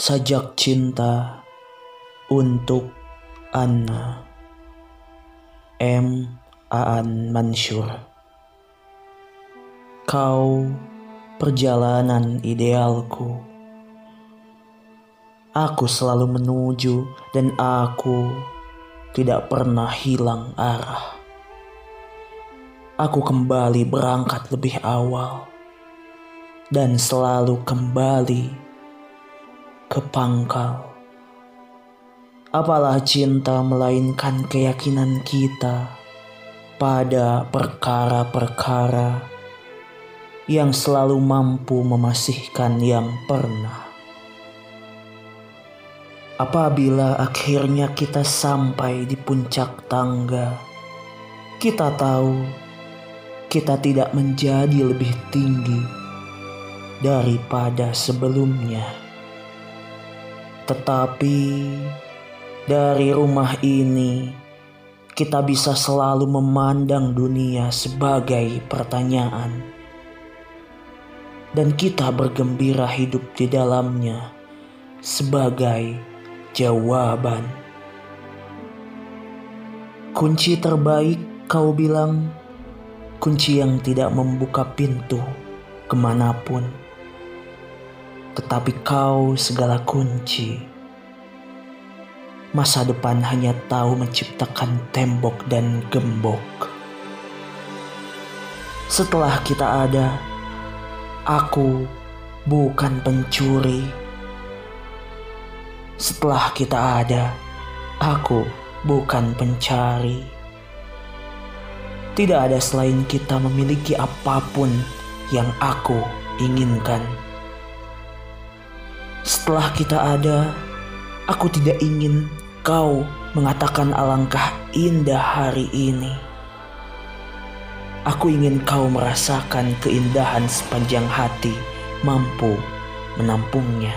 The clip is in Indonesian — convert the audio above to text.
Sajak cinta untuk Anna M. Aan Mansur Kau perjalanan idealku Aku selalu menuju dan aku tidak pernah hilang arah. Aku kembali berangkat lebih awal dan selalu kembali ke pangkal. Apalah cinta melainkan keyakinan kita pada perkara-perkara yang selalu mampu memasihkan yang pernah. Apabila akhirnya kita sampai di puncak tangga, kita tahu kita tidak menjadi lebih tinggi daripada sebelumnya. Tetapi dari rumah ini, kita bisa selalu memandang dunia sebagai pertanyaan, dan kita bergembira hidup di dalamnya sebagai jawaban. Kunci terbaik kau bilang, kunci yang tidak membuka pintu ke mana pun. Tetapi kau segala kunci. Masa depan hanya tahu menciptakan tembok dan gembok. Setelah kita ada, aku bukan pencuri setelah kita ada, aku bukan pencari. Tidak ada selain kita memiliki apa pun yang aku inginkan. Setelah kita ada, aku tidak ingin kau mengatakan alangkah indah hari ini. Aku ingin kau merasakan keindahan sepanjang hati mampu menampungnya.